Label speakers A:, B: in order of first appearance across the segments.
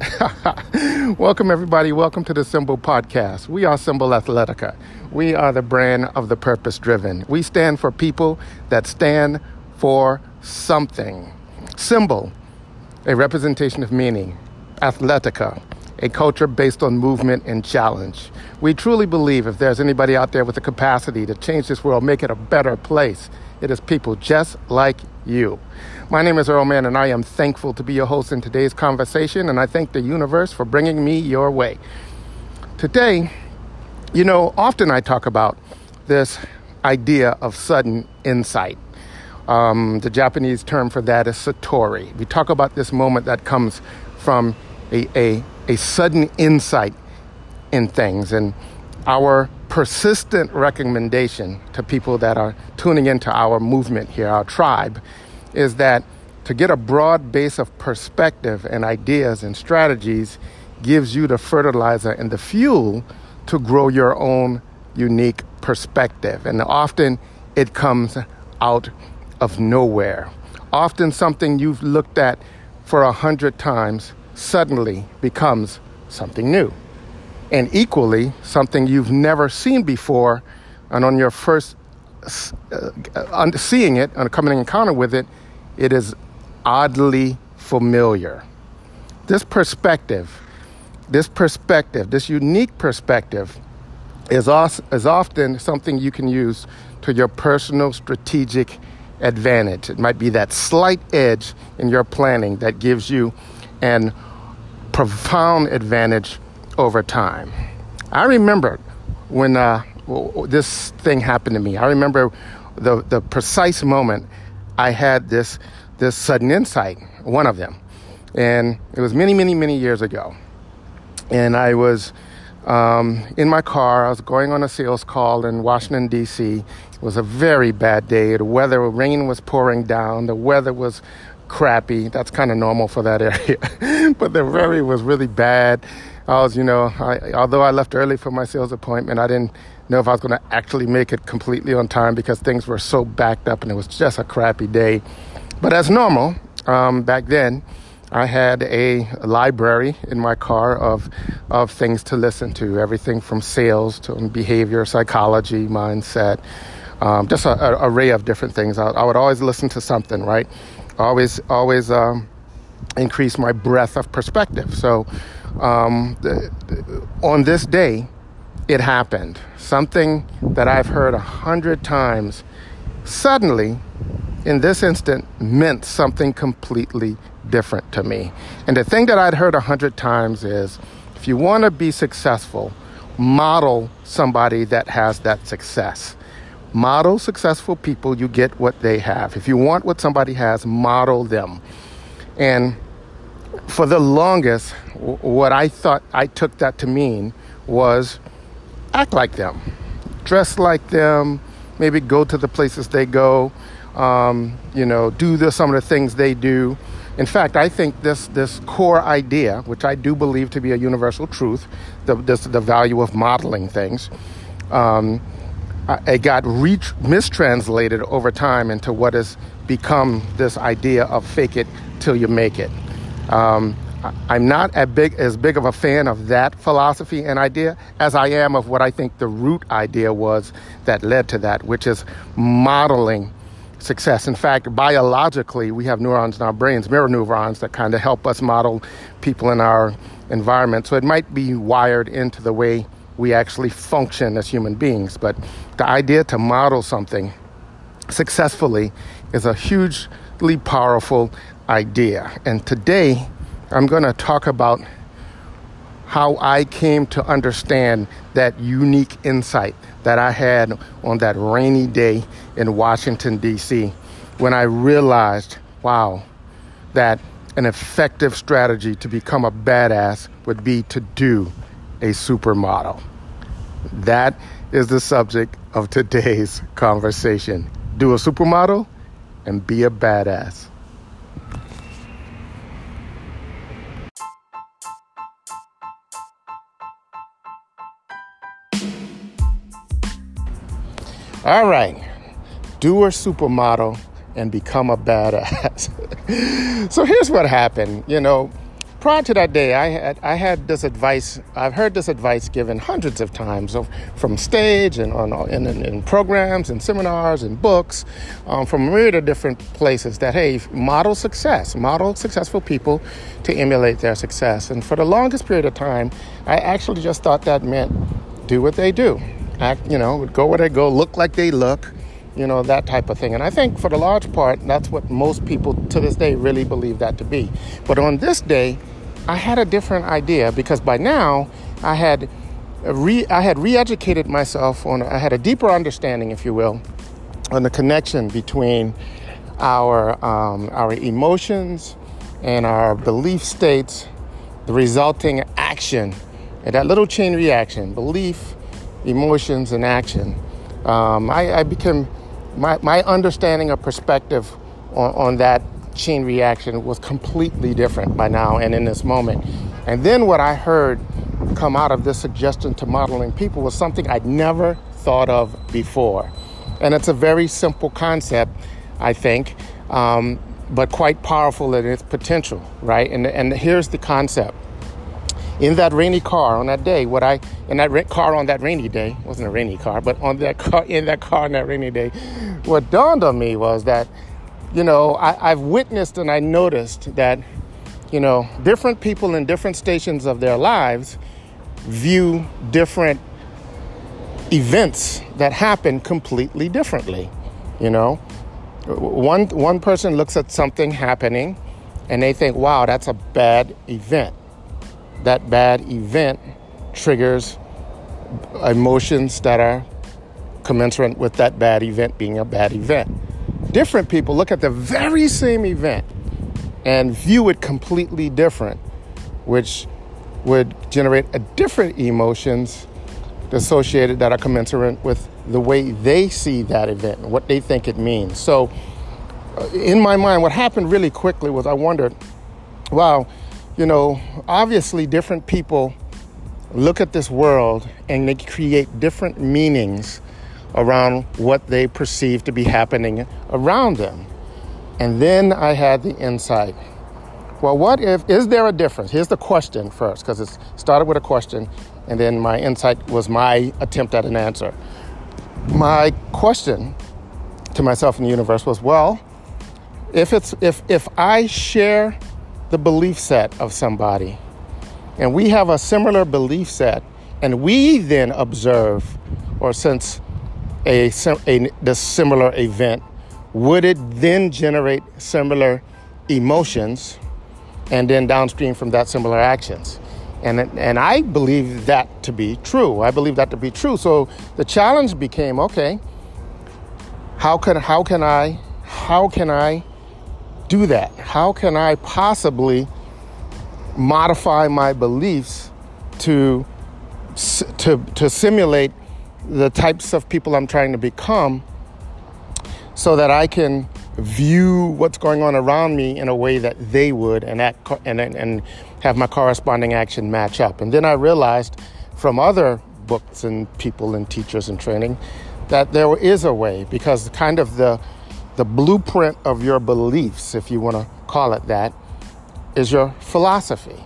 A: Welcome, everybody. Welcome to the Symbol Podcast. We are Symbol Athletica. We are the brand of the purpose driven. We stand for people that stand for something. Symbol, a representation of meaning. Athletica, a culture based on movement and challenge. We truly believe if there's anybody out there with the capacity to change this world, make it a better place, it is people just like you. My name is Earl Mann, and I am thankful to be your host in today's conversation, and I thank the universe for bringing me your way. Today, you know, often I talk about this idea of sudden insight. Um, the Japanese term for that is satori. We talk about this moment that comes from a, a, a sudden insight in things. And our persistent recommendation to people that are tuning into our movement here, our tribe, is that to get a broad base of perspective and ideas and strategies gives you the fertilizer and the fuel to grow your own unique perspective. And often it comes out of nowhere. Often something you've looked at for a hundred times suddenly becomes something new. And equally, something you've never seen before, and on your first uh, seeing it and coming in encounter with it, it is oddly familiar. This perspective, this perspective, this unique perspective, is, is often something you can use to your personal strategic advantage. It might be that slight edge in your planning that gives you an profound advantage over time. I remember when uh, this thing happened to me. I remember the, the precise moment I had this, this sudden insight, one of them. And it was many, many, many years ago. And I was um, in my car. I was going on a sales call in Washington, D.C. It was a very bad day. The weather, rain was pouring down. The weather was crappy. That's kind of normal for that area. but the weather was really bad. I was, you know, I, although I left early for my sales appointment, I didn't know if I was going to actually make it completely on time because things were so backed up and it was just a crappy day. But as normal, um, back then, I had a library in my car of of things to listen to, everything from sales to behavior, psychology, mindset, um, just an array of different things. I, I, would always listen to something, right? Always, always um, increase my breadth of perspective. So, um, on this day, it happened. Something that I've heard a hundred times suddenly, in this instant, meant something completely different to me. And the thing that I'd heard a hundred times is if you want to be successful, model somebody that has that success. Model successful people, you get what they have. If you want what somebody has, model them. And for the longest, what I thought I took that to mean was act like them, dress like them, maybe go to the places they go, um, you know, do the, some of the things they do. In fact, I think this, this core idea, which I do believe to be a universal truth, the, this, the value of modeling things, um, it got re- mistranslated over time into what has become this idea of fake it till you make it. Um, I'm not big, as big of a fan of that philosophy and idea as I am of what I think the root idea was that led to that, which is modeling success. In fact, biologically, we have neurons in our brains, mirror neurons, that kind of help us model people in our environment. So it might be wired into the way we actually function as human beings. But the idea to model something successfully is a hugely powerful idea. And today, I'm going to talk about how I came to understand that unique insight that I had on that rainy day in Washington, D.C., when I realized, wow, that an effective strategy to become a badass would be to do a supermodel. That is the subject of today's conversation. Do a supermodel and be a badass. All right, do a supermodel and become a badass. so here's what happened. You know, prior to that day, I had I had this advice. I've heard this advice given hundreds of times of, from stage and on in, in, programs and seminars and books um, from a myriad of different places. That hey, model success, model successful people to emulate their success. And for the longest period of time, I actually just thought that meant do what they do, act, you know, go where they go, look like they look you know, that type of thing. And I think for the large part, that's what most people to this day really believe that to be. But on this day, I had a different idea because by now I had re, I had re-educated myself on I had a deeper understanding, if you will, on the connection between our um, our emotions and our belief states, the resulting action, and that little chain reaction: belief, emotions, and action. Um, I, I became my, my understanding of perspective on, on that chain reaction was completely different by now and in this moment. And then what I heard come out of this suggestion to modeling people was something I'd never thought of before. And it's a very simple concept, I think, um, but quite powerful in its potential, right? And, and here's the concept in that rainy car on that day, what I in that car on that rainy day wasn't a rainy car, but on that car in that car on that rainy day, what dawned on me was that, you know, I, I've witnessed and I noticed that, you know, different people in different stations of their lives view different events that happen completely differently. You know, one one person looks at something happening and they think, "Wow, that's a bad event." That bad event triggers emotions that are commensurate with that bad event being a bad event. Different people look at the very same event and view it completely different, which would generate a different emotions associated that are commensurate with the way they see that event and what they think it means. So, uh, in my mind, what happened really quickly was I wondered, wow, you know, obviously different people look at this world and they create different meanings around what they perceive to be happening around them. And then I had the insight. Well, what if, is there a difference? Here's the question first, because it started with a question, and then my insight was my attempt at an answer. My question to myself in the universe was, well, if it's if if I share the belief set of somebody, and we have a similar belief set, and we then observe or sense a, a the similar event, would it then generate similar emotions, and then downstream from that, similar actions? And, and I believe that to be true. I believe that to be true. So the challenge became okay, how can, how can I, how can I do that? How can I possibly modify my beliefs to, to, to simulate the types of people I'm trying to become so that I can view what's going on around me in a way that they would and, act, and, and have my corresponding action match up. And then I realized from other books and people and teachers and training that there is a way because kind of the the blueprint of your beliefs, if you want to call it that, is your philosophy.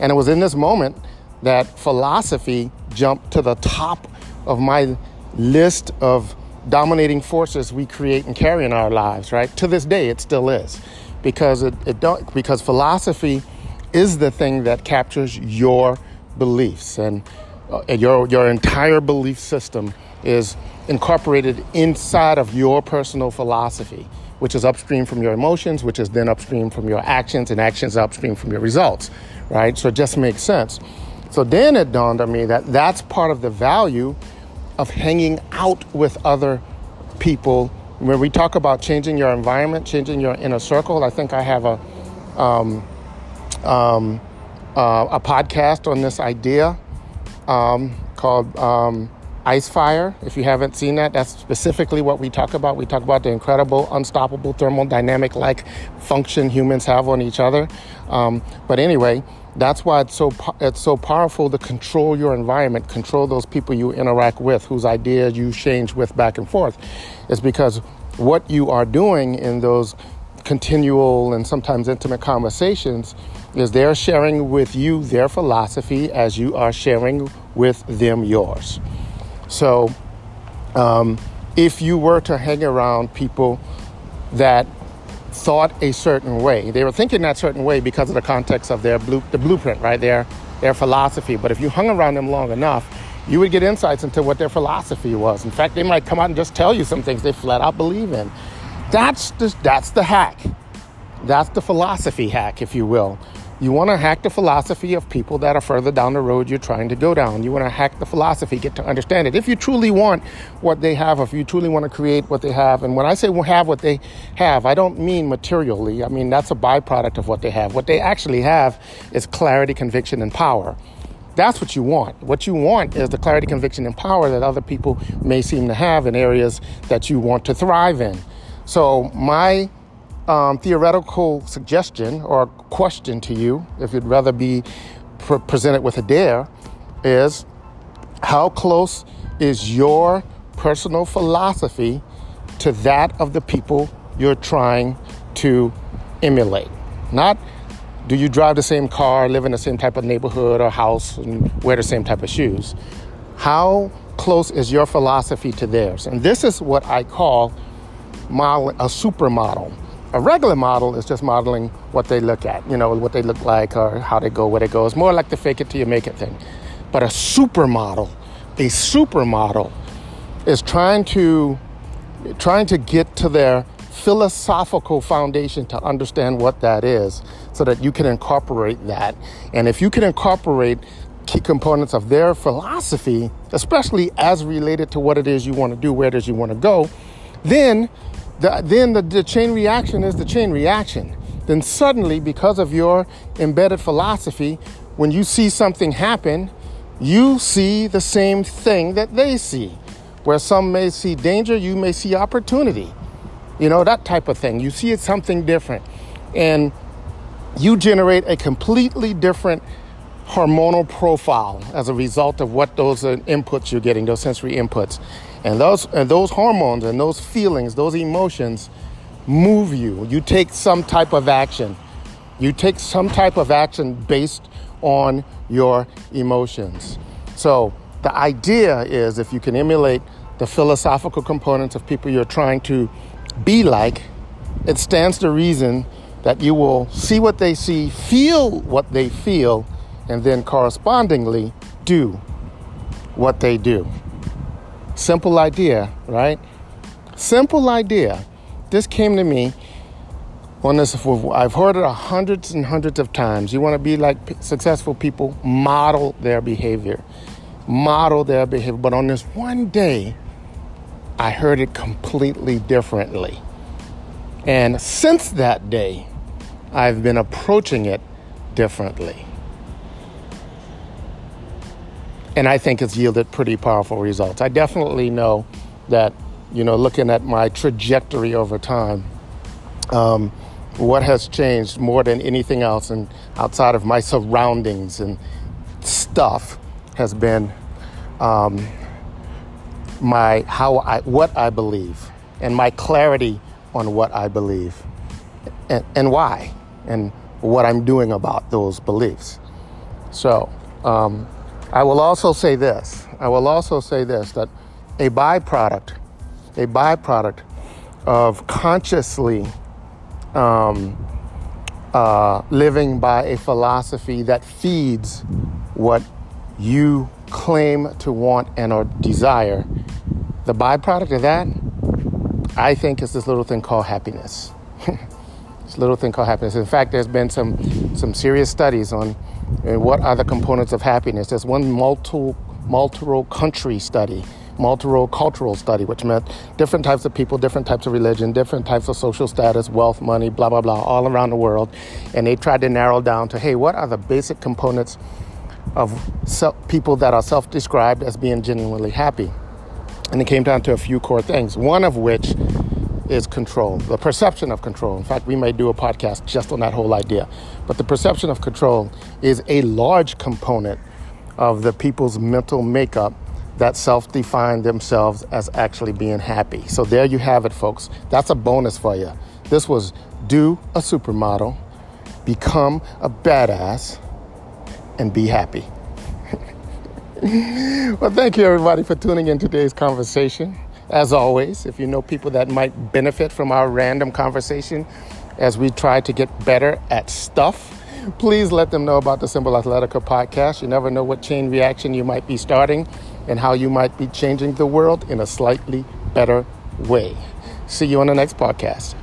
A: And it was in this moment that philosophy jumped to the top of my list of dominating forces we create and carry in our lives, right? To this day, it still is. Because it, it don't because philosophy is the thing that captures your beliefs and uh, your your entire belief system is incorporated inside of your personal philosophy, which is upstream from your emotions, which is then upstream from your actions, and actions upstream from your results, right? So it just makes sense. So then it dawned on me that that's part of the value of hanging out with other people. When we talk about changing your environment, changing your inner circle, I think I have a um, um, uh, a podcast on this idea um, called um, Ice Fire. If you haven't seen that, that's specifically what we talk about. We talk about the incredible, unstoppable thermodynamic like function humans have on each other. Um, but anyway, that's why it's so it's so powerful to control your environment, control those people you interact with, whose ideas you change with back and forth. Is because what you are doing in those continual and sometimes intimate conversations is they're sharing with you their philosophy as you are sharing with them yours. So, um, if you were to hang around people that thought a certain way, they were thinking that certain way because of the context of their blue, the blueprint, right? Their their philosophy. But if you hung around them long enough, you would get insights into what their philosophy was. In fact, they might come out and just tell you some things they flat out believe in. That's the, that's the hack. That's the philosophy hack, if you will. You want to hack the philosophy of people that are further down the road you're trying to go down. You want to hack the philosophy, get to understand it. If you truly want what they have, if you truly want to create what they have, and when I say have what they have, I don't mean materially. I mean, that's a byproduct of what they have. What they actually have is clarity, conviction, and power. That's what you want. What you want is the clarity, conviction, and power that other people may seem to have in areas that you want to thrive in. So, my um, theoretical suggestion or question to you, if you'd rather be pre- presented with a dare, is how close is your personal philosophy to that of the people you're trying to emulate? Not do you drive the same car, live in the same type of neighborhood or house, and wear the same type of shoes? How close is your philosophy to theirs? And this is what I call model, a supermodel. A regular model is just modeling what they look at, you know, what they look like or how they go, where they go. It's more like the fake it till you make it thing. But a supermodel, a supermodel is trying to trying to get to their philosophical foundation to understand what that is so that you can incorporate that. And if you can incorporate key components of their philosophy, especially as related to what it is you want to do, where it is you want to go, then the, then the, the chain reaction is the chain reaction. Then suddenly, because of your embedded philosophy, when you see something happen, you see the same thing that they see. Where some may see danger, you may see opportunity. You know, that type of thing. You see it something different. And you generate a completely different hormonal profile as a result of what those uh, inputs you're getting, those sensory inputs. And those, and those hormones and those feelings, those emotions move you. You take some type of action. You take some type of action based on your emotions. So the idea is if you can emulate the philosophical components of people you're trying to be like, it stands to reason that you will see what they see, feel what they feel, and then correspondingly do what they do. Simple idea, right? Simple idea. This came to me on this. I've heard it hundreds and hundreds of times. You want to be like successful people, model their behavior, model their behavior. But on this one day, I heard it completely differently. And since that day, I've been approaching it differently. And I think it's yielded pretty powerful results. I definitely know that, you know, looking at my trajectory over time, um, what has changed more than anything else and outside of my surroundings and stuff has been um, my how I what I believe and my clarity on what I believe and, and why and what I'm doing about those beliefs. So um, I will also say this. I will also say this that a byproduct, a byproduct of consciously um, uh, living by a philosophy that feeds what you claim to want and or desire, the byproduct of that, I think, is this little thing called happiness. this little thing called happiness. In fact, there's been some some serious studies on uh, what are the components of happiness. There's one multiple multiple country study, multiple cultural study, which meant different types of people, different types of religion, different types of social status, wealth, money, blah blah blah, all around the world, and they tried to narrow down to hey, what are the basic components of self, people that are self-described as being genuinely happy? And it came down to a few core things. One of which is control, the perception of control. In fact, we may do a podcast just on that whole idea. But the perception of control is a large component of the people's mental makeup that self define themselves as actually being happy. So there you have it, folks. That's a bonus for you. This was Do a Supermodel, become a badass and be happy. well, thank you everybody for tuning in today's conversation. As always, if you know people that might benefit from our random conversation as we try to get better at stuff, please let them know about the Symbol Athletica podcast. You never know what chain reaction you might be starting and how you might be changing the world in a slightly better way. See you on the next podcast.